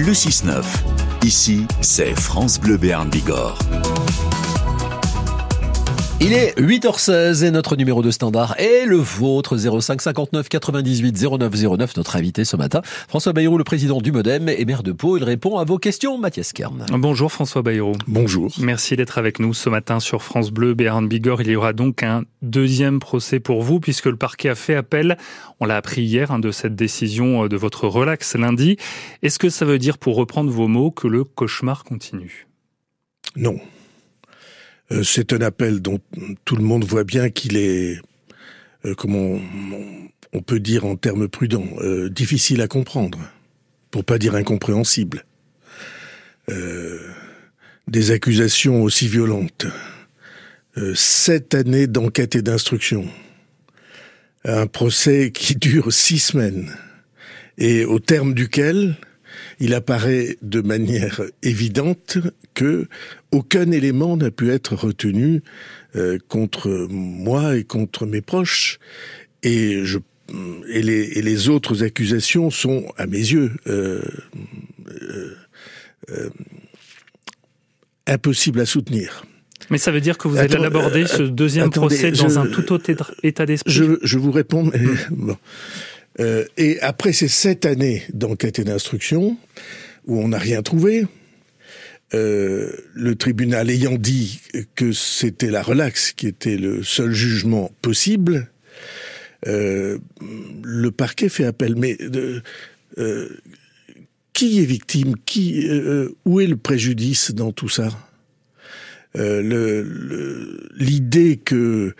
Le 6-9. Ici, c'est France Bleu Béarn Bigorre. Il est 8h16 et notre numéro de standard est le vôtre 05 59 98 09 09. Notre invité ce matin, François Bayrou, le président du Modem et maire de Pau. Il répond à vos questions, Mathias Kern. Bonjour François Bayrou. Bonjour. Merci d'être avec nous ce matin sur France Bleu, Béarn Bigorre. Il y aura donc un deuxième procès pour vous puisque le parquet a fait appel, on l'a appris hier, hein, de cette décision de votre relax lundi. Est-ce que ça veut dire, pour reprendre vos mots, que le cauchemar continue? Non. Euh, c'est un appel dont tout le monde voit bien qu'il est, euh, comment on, peut dire en termes prudents, euh, difficile à comprendre, pour pas dire incompréhensible. des accusations aussi violentes, sept années d'enquête et d'instruction, un procès qui dure six semaines, et au terme duquel il apparaît de manière évidente que aucun élément n'a pu être retenu euh, contre moi et contre mes proches. Et je et les, et les autres accusations sont, à mes yeux, euh, euh, impossibles à soutenir. Mais ça veut dire que vous allez aborder ce deuxième procès dans un tout autre état d'esprit je, je, vous réponds, mais bon. Euh, et après ces sept années d'enquête et d'instruction, où on n'a rien trouvé, euh, le tribunal ayant dit que c'était la relaxe qui était le seul jugement possible, euh, le parquet fait appel. Mais qui est victime? Qui Où est le préjudice dans tout ça? L'idée que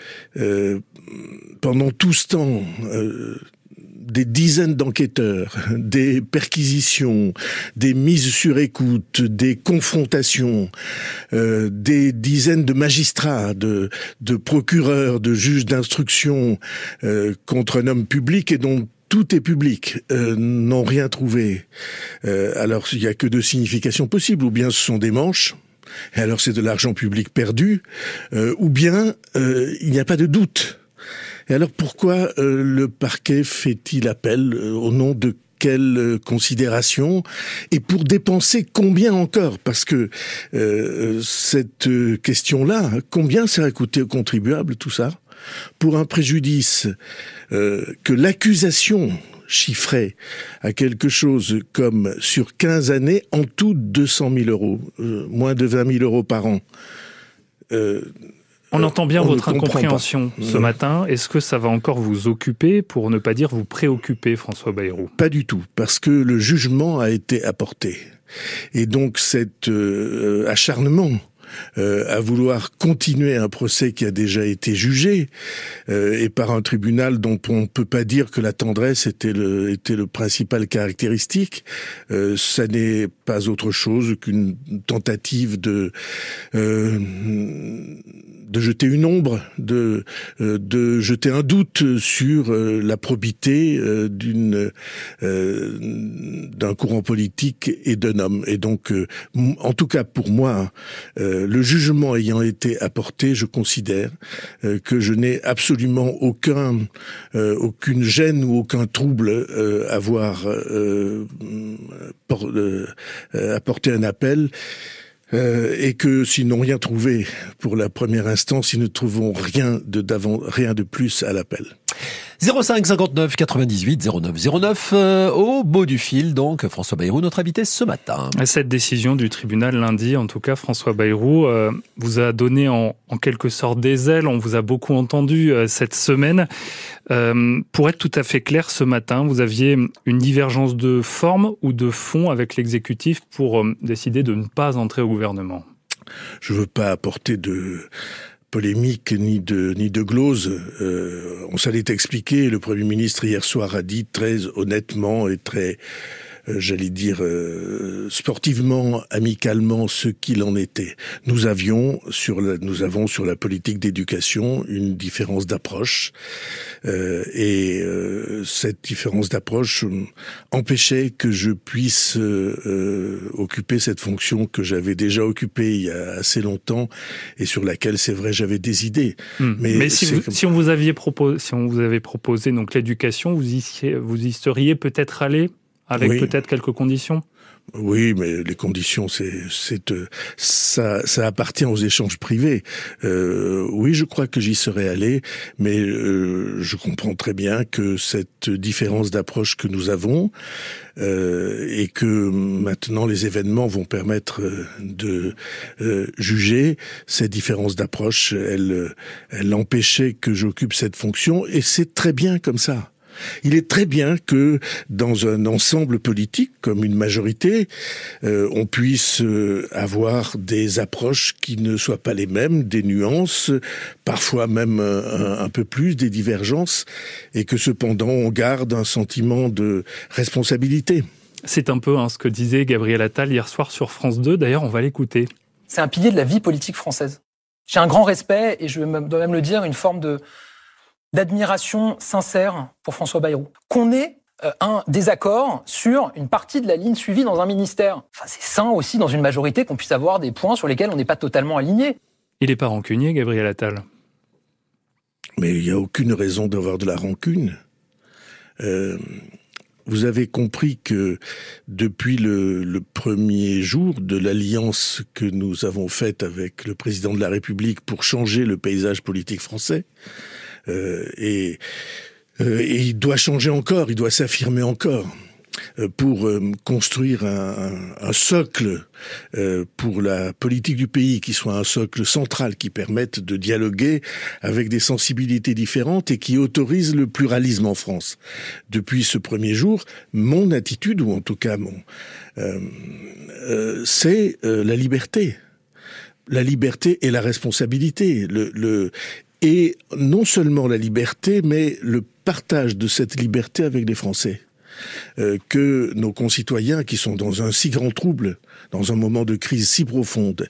pendant tout ce temps des dizaines d'enquêteurs, des perquisitions, des mises sur écoute, des confrontations, euh, des dizaines de magistrats, de, de procureurs, de juges d'instruction euh, contre un homme public et dont tout est public, euh, n'ont rien trouvé. alors il n'y a que deux significations possibles, ou bien ce sont des manches, et alors c'est de l'argent public perdu, ou bien il n'y a pas de doute. Et alors pourquoi euh, le parquet fait-il appel euh, au nom de quelle euh, considération et pour dépenser combien encore? Parce que cette question-là, combien ça a coûté aux contribuables tout ça? Pour un préjudice que l'accusation chiffrait à quelque chose comme sur 15 années, en tout 200 000 euros, moins de 20 000 euros par an. On entend bien votre incompréhension ce matin. Est-ce que ça va encore vous occuper, pour ne pas dire vous préoccuper, François Bayrou? Pas du tout, parce que le jugement a été apporté. Et donc cet euh, acharnement euh, à vouloir continuer un procès qui a déjà été jugé euh, et par un tribunal dont on ne peut pas dire que la tendresse était le était le principal caractéristique. Euh, ça n'est pas autre chose qu'une tentative de euh, de jeter une ombre, de euh, jeter un doute sur la probité d'une d'un courant politique et d'un homme. Et donc, en tout cas pour moi, euh, le jugement ayant été apporté, je considère euh, que je n'ai absolument aucun, euh, aucune gêne ou aucun trouble à voir apporté un appel. Et que s'ils n'ont rien trouvé pour la première instance, ils ne trouvons rien de rien de plus à l'appel. 05 59 98 09 09 au bout du fil donc François Bayrou notre invité ce matin. Cette décision du tribunal lundi en tout cas François Bayrou euh, vous a donné en, en, quelque sorte des ailes, on vous a beaucoup entendu euh, cette semaine. Euh, pour être tout à fait clair ce matin, vous aviez une divergence de forme ou de fond avec l'exécutif pour euh, décider de ne pas entrer au gouvernement. Je veux pas apporter de polémique ni de ni de glose. Euh, on s'allait expliquer. Le Premier ministre hier soir a dit très honnêtement et très j'allais dire euh, sportivement, amicalement, ce qu'il en était. Nous avions sur la, nous avons sur la politique d'éducation une différence d'approche euh, et euh, cette différence d'approche empêchait que je puisse occuper cette fonction que j'avais déjà occupée il y a assez longtemps et sur laquelle c'est vrai j'avais des idées. Hmm. Mais, Mais si, vous, si, on vous aviez proposé, si on vous avait proposé donc l'éducation, vous y, vous y seriez peut-être allé avec peut-être quelques conditions? Oui, mais les conditions, c'est, c'est, euh, ça, ça appartient aux échanges privés. Euh, oui, je crois que j'y serais allé, mais euh, je comprends très bien que cette différence d'approche que nous avons euh, et que maintenant les événements vont permettre de juger cette différence d'approche, elle, elle empêchait que j'occupe cette fonction, et c'est très bien comme ça. Il est très bien que dans un ensemble politique comme une majorité, euh, on puisse euh, avoir des approches qui ne soient pas les mêmes, des nuances, parfois même un, peu plus, des divergences, et que cependant on garde un sentiment de responsabilité. C'est un peu hein, ce que disait Gabriel Attal hier soir sur France 2. D'ailleurs, on va l'écouter. C'est un pilier de la vie politique française. J'ai un grand respect et je dois même le dire, une forme de, d'admiration sincère pour François Bayrou. Qu'on ait euh, un désaccord sur une partie de la ligne suivie dans un ministère. Enfin, c'est sain aussi dans une majorité qu'on puisse avoir des points sur lesquels on n'est pas totalement aligné. Il n'est pas rancunier, Gabriel Attal. Mais il n'y a aucune raison d'avoir de la rancune. Euh, vous avez compris que depuis le, le premier jour de l'alliance que nous avons faite avec le président de la République pour changer le paysage politique français, euh, et, euh, et il doit changer encore, il doit s'affirmer encore euh, pour construire un, socle pour la politique du pays qui soit un socle central qui permette de dialoguer avec des sensibilités différentes et qui autorise le pluralisme en France. Depuis ce premier jour, mon attitude, ou en tout cas mon, euh, c'est la liberté la liberté et la responsabilité. Et non seulement la liberté, mais le partage de cette liberté avec les Français. Euh, que nos concitoyens qui sont dans un si grand trouble, dans un moment de crise si profonde,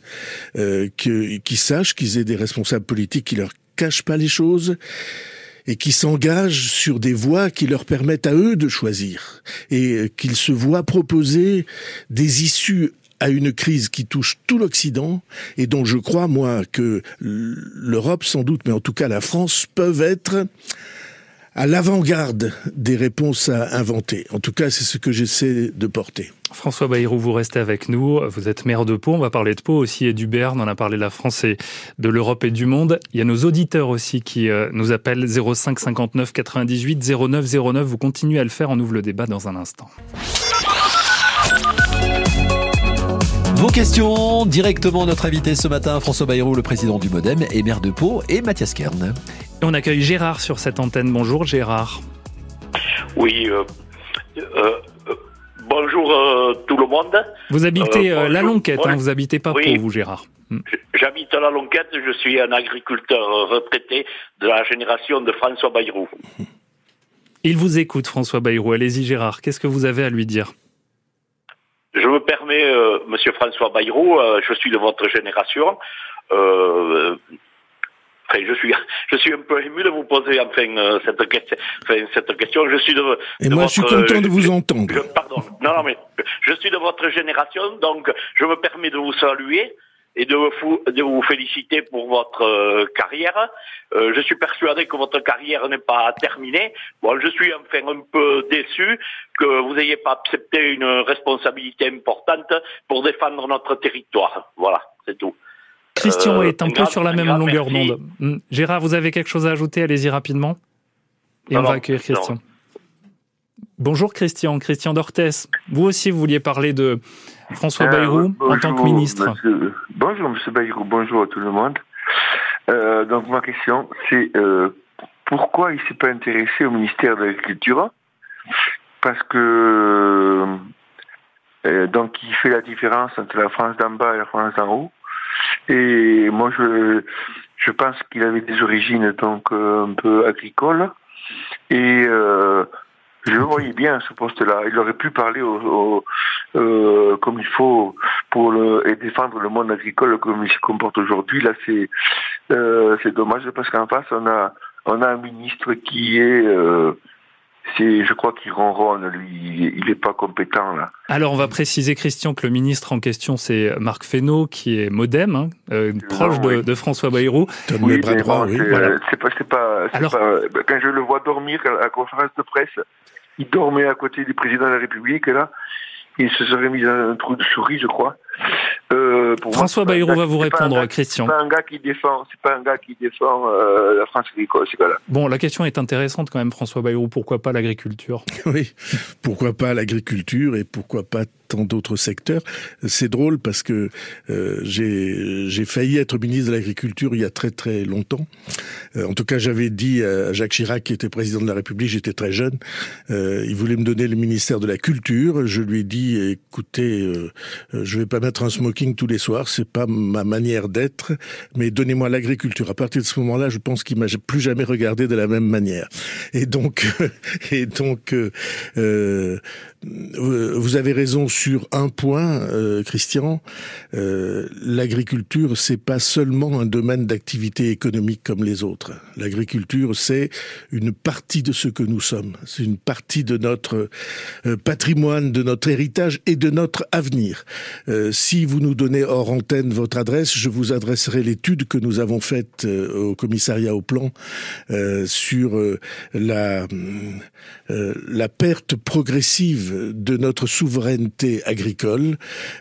euh, que, qui sachent qu'ils aient des responsables politiques qui leur cachent pas les choses et qui s'engagent sur des voies qui leur permettent à eux de choisir et qu'ils se voient proposer des issues à une crise qui touche tout l'Occident et dont je crois, moi, que l'Europe sans doute, mais en tout cas la France, peuvent être à l'avant-garde des réponses à inventer. En tout cas, c'est ce que j'essaie de porter. François Bayrou, vous restez avec nous. Vous êtes maire de Pau. On va parler de Pau aussi et du Berne. On a parlé de la France et de l'Europe et du monde. Il y a nos auditeurs aussi qui euh, nous appellent 05 59 98 09 09. Vous continuez à le faire. On ouvre le débat dans un instant. Vos questions directement notre invité ce matin, François Bayrou, le président du Modem et maire de Pau, et Mathias Kern. Et on accueille Gérard sur cette antenne. Bonjour Gérard. Oui, euh, euh, euh bonjour euh, tout le monde. Vous habitez la Lonquette, hein, vous habitez pas Pau, vous Gérard. Hmm. J'habite la Lonquette, je suis un agriculteur retraité de la génération de François Bayrou. Il vous écoute François Bayrou, allez-y Gérard, qu'est-ce que vous avez à lui dire? Je me permets, euh, Monsieur François Bayrou, euh, je suis de votre génération. Euh, enfin, je suis, je suis un peu ému de vous poser enfin cette, question, cette question. Je suis de, et moi, je suis content de vous entendre. pardon. Non, non, mais je suis de votre génération, donc je me permets de vous saluer et de vous, de vous féliciter pour votre euh, carrière. Euh, je suis persuadé que votre carrière n'est pas terminée. Bon, je suis enfin un peu déçu que vous n'ayez pas accepté une responsabilité importante pour défendre notre territoire. Voilà, c'est tout. Christian euh, est un peu sur la même longueur d'onde. Hmm. Gérard, vous avez quelque chose à ajouter? Allez-y rapidement. Et on va accueillir Christian. Bonjour Christian, Christian Dortès. Vous aussi, vous vouliez parler de François euh, Bayrou en tant que ministre. bonjour Monsieur Bayrou, bonjour à tout le monde. Euh, donc ma question, c'est euh, pourquoi il ne s'est pas intéressé au ministère de l'Agriculture? Parce que donc il fait la différence entre la France d'en bas et la France d'en haut. Et moi je je pense qu'il avait des origines donc un peu agricoles et je le voyais bien ce poste-là. Il aurait pu parler au, euh, comme il faut pour le, et défendre le monde agricole comme il se comporte aujourd'hui. Là, c'est euh, c'est dommage parce qu'en face, on a on a un ministre qui est euh, c'est, je crois qu'il ronronne, lui, il n'est pas compétent là. Alors on va préciser Christian que le ministre en question c'est Marc Fesneau qui est MoDem, hein, euh, proche de, de, François Bayrou. Oui, c'est, pas, c'est pas, c'est pas, quand je le vois dormir à la conférence de presse, il dormait à côté du président de la République, là. Il se serait mis un trou de souris, je crois. Euh, François Bayrou va vous répondre, Christian. C'est pas un gars qui défend, c'est pas un gars qui défend euh, la France agricole, c'est là Bon, la question est intéressante quand même, François Bayrou. Pourquoi pas l'agriculture? Oui, pourquoi pas l'agriculture et pourquoi pas tant d'autres secteurs. C'est drôle parce que euh, j'ai failli être ministre de l'Agriculture il y a très très longtemps. Euh, en tout cas, j'avais dit à Jacques Chirac, qui était président de la République, j'étais très jeune, euh, il voulait me donner le ministère de la Culture. Je lui ai dit, écoutez, euh, je vais pas mettre un smoking tous les soirs, c'est pas ma manière d'être, mais donnez-moi l'agriculture. À partir de ce moment-là, je pense qu'il m'a plus jamais regardé de la même manière. Et donc, et donc, euh, vous avez raison sur un point, euh, Christian. Euh, L'agriculture, c'est pas seulement un domaine d'activité économique comme les autres. L'agriculture, c'est une partie de ce que nous sommes. C'est une partie de notre euh, patrimoine, de notre héritage et de notre avenir. Euh, si vous nous donnez hors antenne votre adresse, je vous adresserai l'étude que nous avons faite euh, au commissariat au plan sur la la perte progressive de notre souveraineté agricole,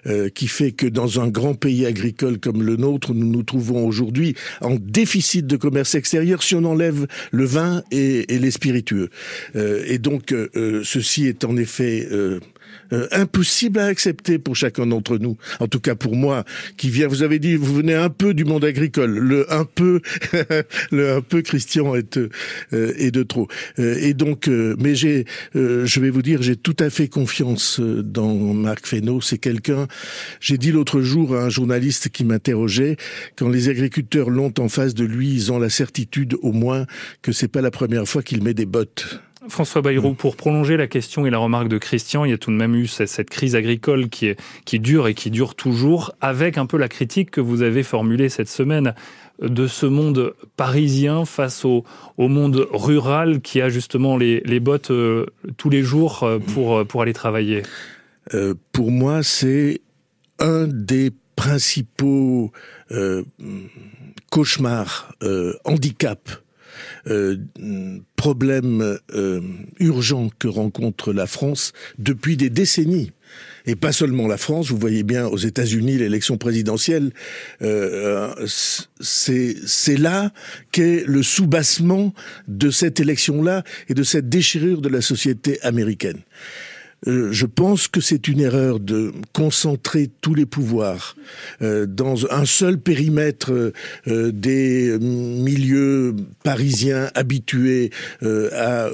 euh, qui fait que dans un grand pays agricole comme le nôtre, nous nous trouvons aujourd'hui en déficit de commerce extérieur si on enlève le vin et, les spiritueux. Euh, et donc, euh, ceci est en effet euh, impossible à accepter pour chacun d'entre nous. En tout cas pour moi, qui vient. Vous avez dit, vous venez un peu du monde agricole. Le un peu, le un peu Christian est euh, est de trop. Euh, et donc, mais j'ai, je vais vous dire, j'ai tout à fait confiance dans Marc Fesneau. C'est quelqu'un. J'ai dit l'autre jour à un journaliste qui m'interrogeait quand les agriculteurs l'ont en face de lui, ils ont la certitude au moins que c'est pas la première fois qu'il met des bottes. François Bayrou, pour prolonger la question et la remarque de Christian, il y a tout de même eu cette crise agricole qui, dure et qui dure toujours, avec un peu la critique que vous avez formulée cette semaine de ce monde parisien face au, monde rural qui a justement les, bottes euh, tous les jours euh, pour, euh, aller travailler. Euh, Pour moi, c'est un des principaux cauchemars, handicaps euh, problème euh, urgent que rencontre la France depuis des décennies. Et pas seulement la France, vous voyez bien aux États-Unis l'élection présidentielle, euh, c'est là qu'est le soubassement de cette élection-là et de cette déchirure de la société américaine. Euh, je pense que c'est une erreur de concentrer tous les pouvoirs euh, dans un seul périmètre euh, des milieux parisiens habitués à,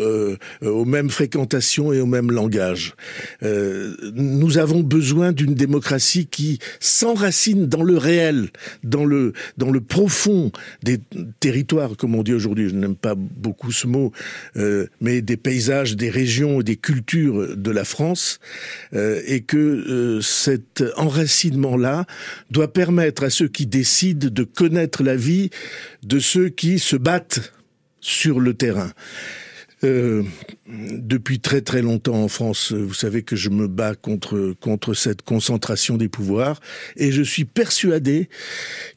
aux mêmes fréquentations et au même langage. nous avons besoin d'une démocratie qui s'enracine dans le réel, dans le, dans le profond des territoires, comme on dit aujourd'hui. Je n'aime pas beaucoup ce mot, mais des paysages, des régions, des cultures de la France Euh, et que euh, cet enracinement-là doit permettre à ceux qui décident de connaître la vie de ceux qui se battent sur le terrain. Euh, depuis très très longtemps en France, vous savez que je me bats contre contre cette concentration des pouvoirs et je suis persuadé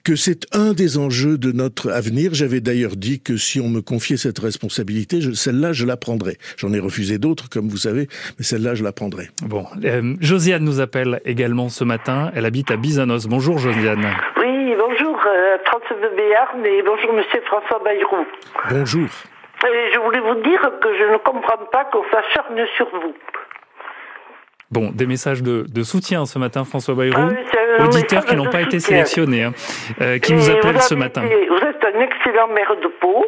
que c'est un des enjeux de notre avenir. J'avais d'ailleurs dit que si on me confiait cette responsabilité, celle-là je la prendrais. J'en ai refusé d'autres comme vous savez, mais celle-là je la prendrais. Bon, euh, Josiane nous appelle également ce matin. Elle habite à Bizanos. Bonjour Josiane. Oui, bonjour euh, François de Béarn et bonjour Monsieur François Bayrou. Bonjour. Et je voulais vous dire que je ne comprends pas qu'on s'acharne sur vous. Bon, des messages de, de, soutien ce matin, François Bayrou, ah auditeurs qui n'ont pas été sélectionnés, hein, euh, qui nous appellent ce matin. vous êtes un excellent maire de Pau.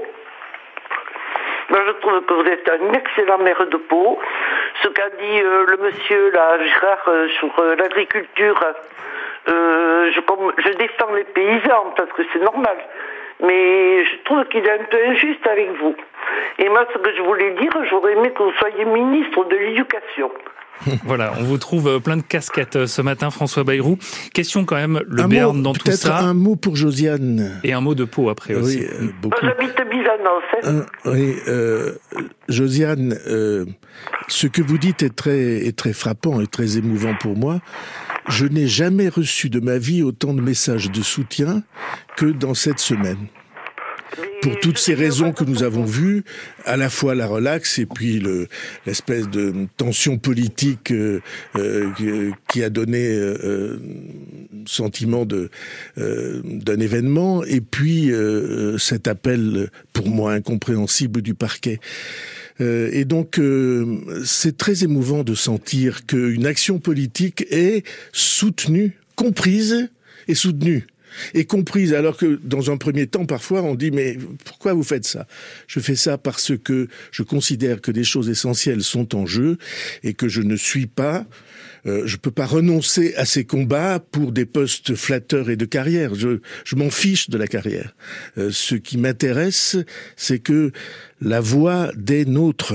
Moi, je trouve que vous êtes un excellent maire de Pau. Ce qu'a dit euh, le monsieur là, Gérard euh, sur l'agriculture, je, je défends les paysans parce que c'est normal mais je trouve qu'il est un peu injuste avec vous. Et moi, ce que je voulais dire, j'aurais aimé que vous soyez ministre de l'Éducation. voilà, on vous trouve euh, plein de casquettes euh, ce matin, François Bayrou. Question quand même, le Béarn dans tout ça. un mot pour Josiane. Et un mot de peau après aussi. Oui, euh, beaucoup. J'habite Bizanos. Hein. oui, Josiane, ce que vous dites est très, est très frappant et très émouvant pour moi. Je n'ai jamais reçu de ma vie autant de messages de soutien que dans cette semaine. Pour toutes ces raisons que nous avons vues, à la fois la relaxe et puis l'espèce de tension politique euh, euh, qui a donné euh, sentiment de d'un événement, et puis cet appel pour moi incompréhensible du parquet. et donc, c'est très émouvant de sentir qu'une action politique est soutenue, comprise et soutenue et comprise, alors que dans un premier temps, parfois, on dit, mais pourquoi vous faites ça? Je fais ça parce que je considère que des choses essentielles sont en jeu et que je ne suis pas euh, je peux pas renoncer à ces combats pour des postes flatteurs et de carrière. Je, je m'en fiche de la carrière. Euh, ce qui m'intéresse, c'est que la voix des nôtres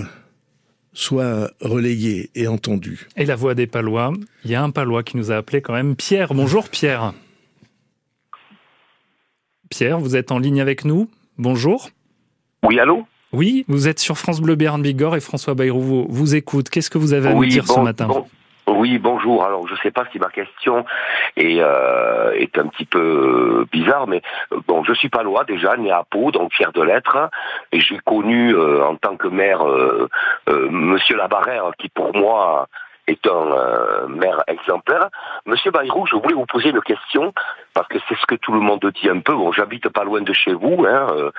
soit relayée et entendue. Et la voix des Palois, il y a un Palois qui nous a appelé quand même Pierre. Bonjour Pierre. Pierre, vous êtes en ligne avec nous. Bonjour. Oui, allô Oui, vous êtes sur France Bleu Béarn Bigorre et François Bayrou vous, écoute. Qu'est-ce que vous avez à nous dire ce matin Oui, bonjour. Alors, je ne sais pas si ma question est, euh, est un petit peu bizarre, mais euh, bon, je suis palois déjà, né à Pau, donc fier de l'être, et j'ai connu euh, en tant que maire Monsieur Labarère, qui pour moi est un euh, maire exemplaire. Monsieur Bayrou, je voulais vous poser une question, parce que c'est ce que tout le monde dit un peu. Bon, j'habite pas loin de chez vous, hein, euh,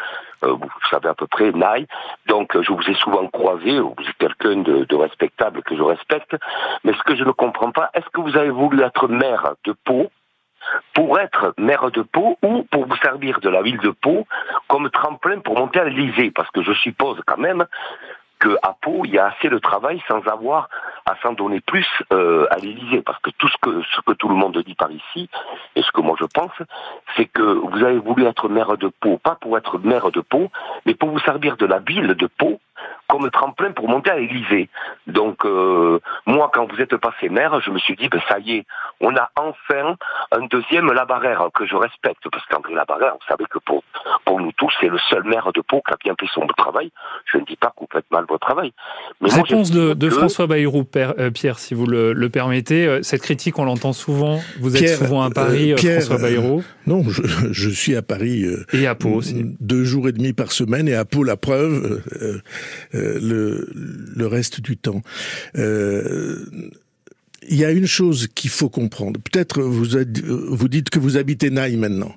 euh, vous savez à peu près, Naï. Donc, je vous ai souvent croisé, vous êtes quelqu'un de, de, respectable que je respecte. Mais ce que je ne comprends pas, est-ce que vous avez voulu être maire de Pau pour être maire de Pau ou pour vous servir de la ville de Pau comme tremplin pour monter à l'Élysée? Parce que je suppose quand même qu'à Pau, il y a assez de travail sans avoir à s'en donner plus euh, à l'Élysée. Parce que tout ce que, ce que tout le monde dit par ici, et ce que moi je pense, c'est que vous avez voulu être maire de Pau, pas pour être maire de Pau, mais pour vous servir de la ville de Pau comme tremplin pour monter à l'Élysée. Donc euh, moi, quand vous êtes passé maire, je me suis dit, ben ça y est, on a enfin un deuxième Labarère que je respecte, parce qu'André Labarère, vous savez que pour, pour nous tous, c'est le seul maire de Pau qui a bien fait son travail. Je ne dis pas que vous faites mal votre travail. Mais Réponse de, de François Bayrou, euh, Pierre, si vous le, le, permettez. Euh, cette critique, on l'entend souvent. Vous êtes souvent à Paris, François Bayrou. Non, je, je, suis à Paris. et à Pau aussi. Deux jours et demi par semaine, et à Pau, la preuve. Euh, le, le, reste du temps. Euh, il y a une chose qu'il faut comprendre. Peut-être vous vous dites que vous habitez Naï maintenant.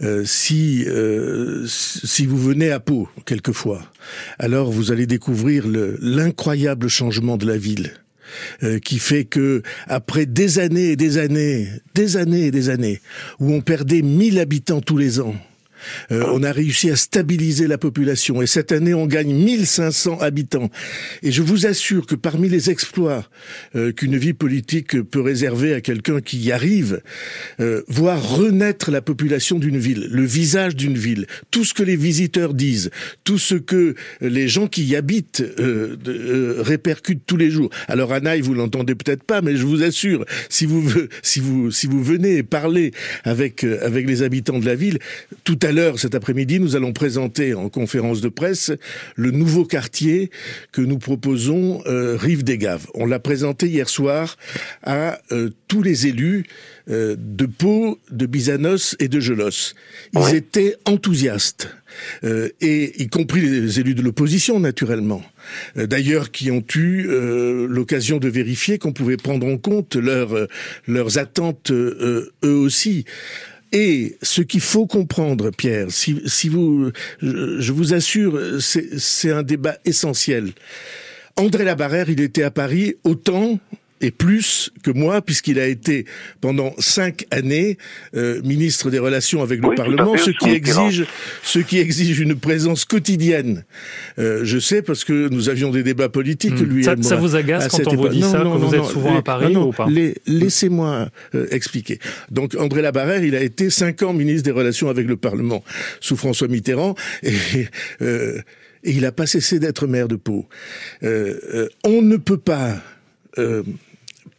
Euh, si euh, si vous venez à Pau quelquefois, alors vous allez découvrir l'incroyable changement de la ville. Euh, qui fait que après des années et des années, des années et des années, où on perdait 1000 habitants tous les ans, euh, on a réussi à stabiliser la population et cette année on gagne 1500 habitants. Et je vous assure que parmi les exploits euh, qu'une vie politique peut réserver à quelqu'un qui y arrive, euh, voir renaître la population d'une ville, le visage d'une ville, tout ce que les visiteurs disent, tout ce que les gens qui y habitent répercutent tous les jours. Alors Anaï, vous l'entendez peut-être pas, mais je vous assure, si vous si vous si vous venez parler avec avec les habitants de la ville, tout à l'heure, cet après-midi, nous allons présenter en conférence de presse le nouveau quartier que nous proposons, euh, Rive des Gaves. On l'a présenté hier soir à euh, tous les élus euh, de Pau, de Bizanos et de Gelos. Ils étaient enthousiastes. et y compris les élus de l'opposition naturellement. D'ailleurs, qui ont eu l'occasion de vérifier qu'on pouvait prendre en compte leurs attentes eux aussi. Et ce qu'il faut comprendre, Pierre, si, si vous, je, vous assure, c'est un débat essentiel. André Labarère, il était à Paris autant et plus que moi, puisqu'il a été pendant cinq années euh, ministre des Relations avec le Parlement, ce qui exige, ce qui exige une présence quotidienne. Euh, je sais parce que nous avions des débats politiques. Hmm. Lui ça, ça vous agace quand on vous dit ça, non, vous êtes souvent à Paris ou pas? Laissez-moi euh, expliquer. Donc André Labarère, il a été cinq ans ministre des Relations avec le Parlement sous François Mitterrand et euh, et il n'a pas cessé d'être maire de Pau. Euh, on ne peut pas euh,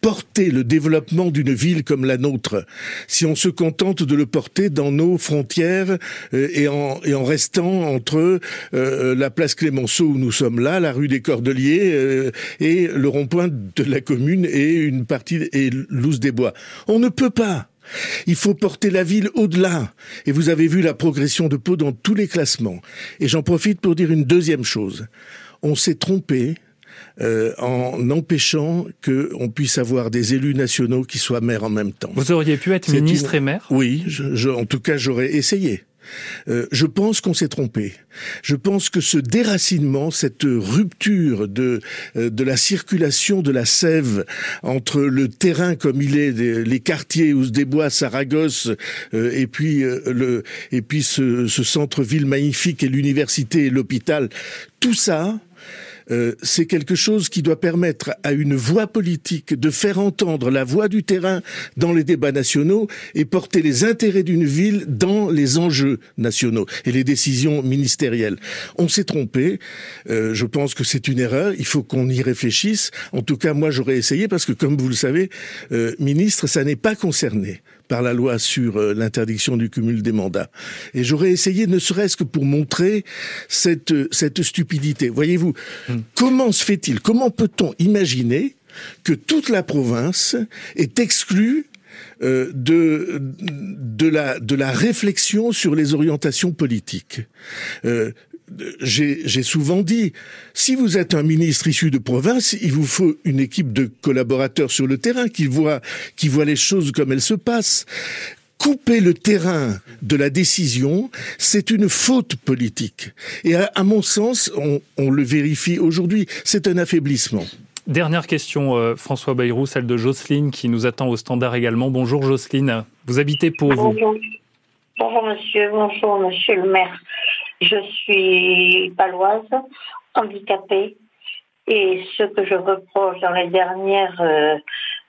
porter le développement d'une ville comme la nôtre, si on se contente de le porter dans nos frontières euh, et, en, et en restant entre euh, la place Clémenceau où nous sommes là, la rue des Cordeliers euh, et le rond-point de la commune et une partie et Louse des Bois. On ne peut pas. Il faut porter la ville au-delà. Et vous avez vu la progression de Pau dans tous les classements. Et j'en profite pour dire une deuxième chose. On s'est trompé euh, en empêchant qu'on puisse avoir des élus nationaux qui soient maires en même temps. Vous auriez pu être ministre et maire? Oui, je, en tout cas j'aurais essayé. Euh, je pense qu'on s'est trompé. Je pense que ce déracinement, cette rupture de euh, de la circulation de la sève entre le terrain comme il est, les quartiers où se débois Saragosse, euh, et puis le et puis ce, ce centre-ville magnifique et l'université et l'hôpital, tout ça, euh, c'est quelque chose qui doit permettre à une voix politique de faire entendre la voix du terrain dans les débats nationaux et porter les intérêts d'une ville dans les enjeux nationaux et les décisions ministérielles. On s'est trompé. Euh, je pense que c'est une erreur. Il faut qu'on y réfléchisse. En tout cas, moi, j'aurais essayé parce que, comme vous le savez, euh, ministre, ça n'est pas concerné par la loi sur euh, l'interdiction du cumul des mandats. Et j'aurais essayé, ne serait-ce que pour montrer cette, cette stupidité. Voyez-vous, hmm. comment se fait-il, comment peut-on imaginer que toute la province est exclue euh, de, de, la, de la réflexion sur les orientations politiques? Euh, j'ai souvent dit, si vous êtes un ministre issu de province, il vous faut une équipe de collaborateurs sur le terrain qui voient, qui voient les choses comme elles se passent. Couper le terrain de la décision, c'est une faute politique. Et à, mon sens, on, on le vérifie aujourd'hui, c'est un affaiblissement. Dernière question, euh, François Bayrou, celle de Jocelyne qui nous attend au standard également. Bonjour Jocelyne, vous habitez pour vous Bonjour monsieur, bonjour monsieur le maire. Je suis paloise, handicapée, et ce que je reproche dans les dernières, euh,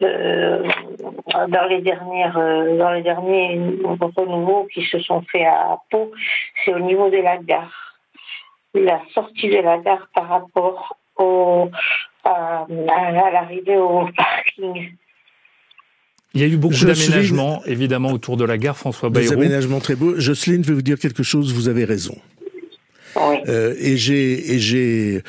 euh, dans les dernières, euh, dans les derniers renouveaux qui se sont faits à Pau, c'est au niveau de la gare, la sortie de la gare par rapport au, à, à l'arrivée au parking. Il y a eu beaucoup d'aménagements, évidemment, autour de la gare François Bayrou. Des aménagements très beaux. Jocelyne, je vais vous dire quelque chose, vous avez raison. Euh, et j'ai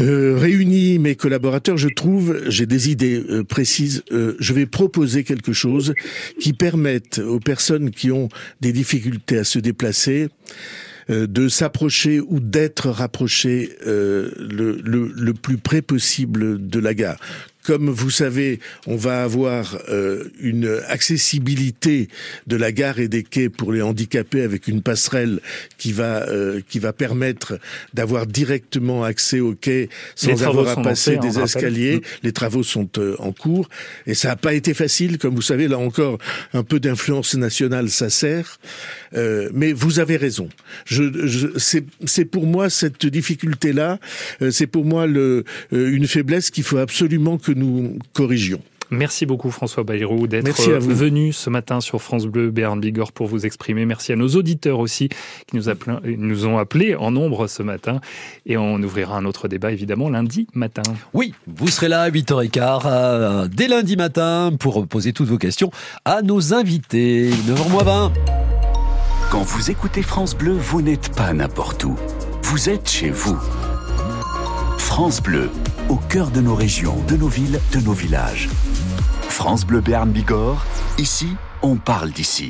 euh, réuni mes collaborateurs, je trouve, j'ai des idées euh, précises. Euh, je vais proposer quelque chose qui permette aux personnes qui ont des difficultés à se déplacer de s'approcher ou d'être rapprochés le, le, le, plus près possible de la gare. Comme vous savez, on va avoir euh, une accessibilité de la gare et des quais pour les handicapés avec une passerelle qui va euh, qui va permettre d'avoir directement accès au quai sans avoir à passer des escaliers. Mm. Les travaux sont euh, en cours et ça n'a pas été facile. Comme vous savez, là encore, un peu d'influence nationale, ça sert. mais vous avez raison. Je, je c'est pour moi cette difficulté là, c'est pour moi le, une faiblesse qu'il faut absolument que nous corrigions. Merci beaucoup François Bayrou d'être venu ce matin sur France Bleu Béarn Bigorre pour vous exprimer. Merci à nos auditeurs aussi qui nous, nous ont appelés en nombre ce matin. Et on ouvrira un autre débat évidemment lundi matin. Oui, vous serez là à 8h15 euh, dès lundi matin pour poser toutes vos questions à nos invités. 9h20. Quand vous écoutez France Bleu, vous n'êtes pas n'importe où. Vous êtes chez vous. France Bleu, au cœur de nos régions, de nos villes, de nos villages. France Bleu Béarn Bigorre, ici, on parle d'ici.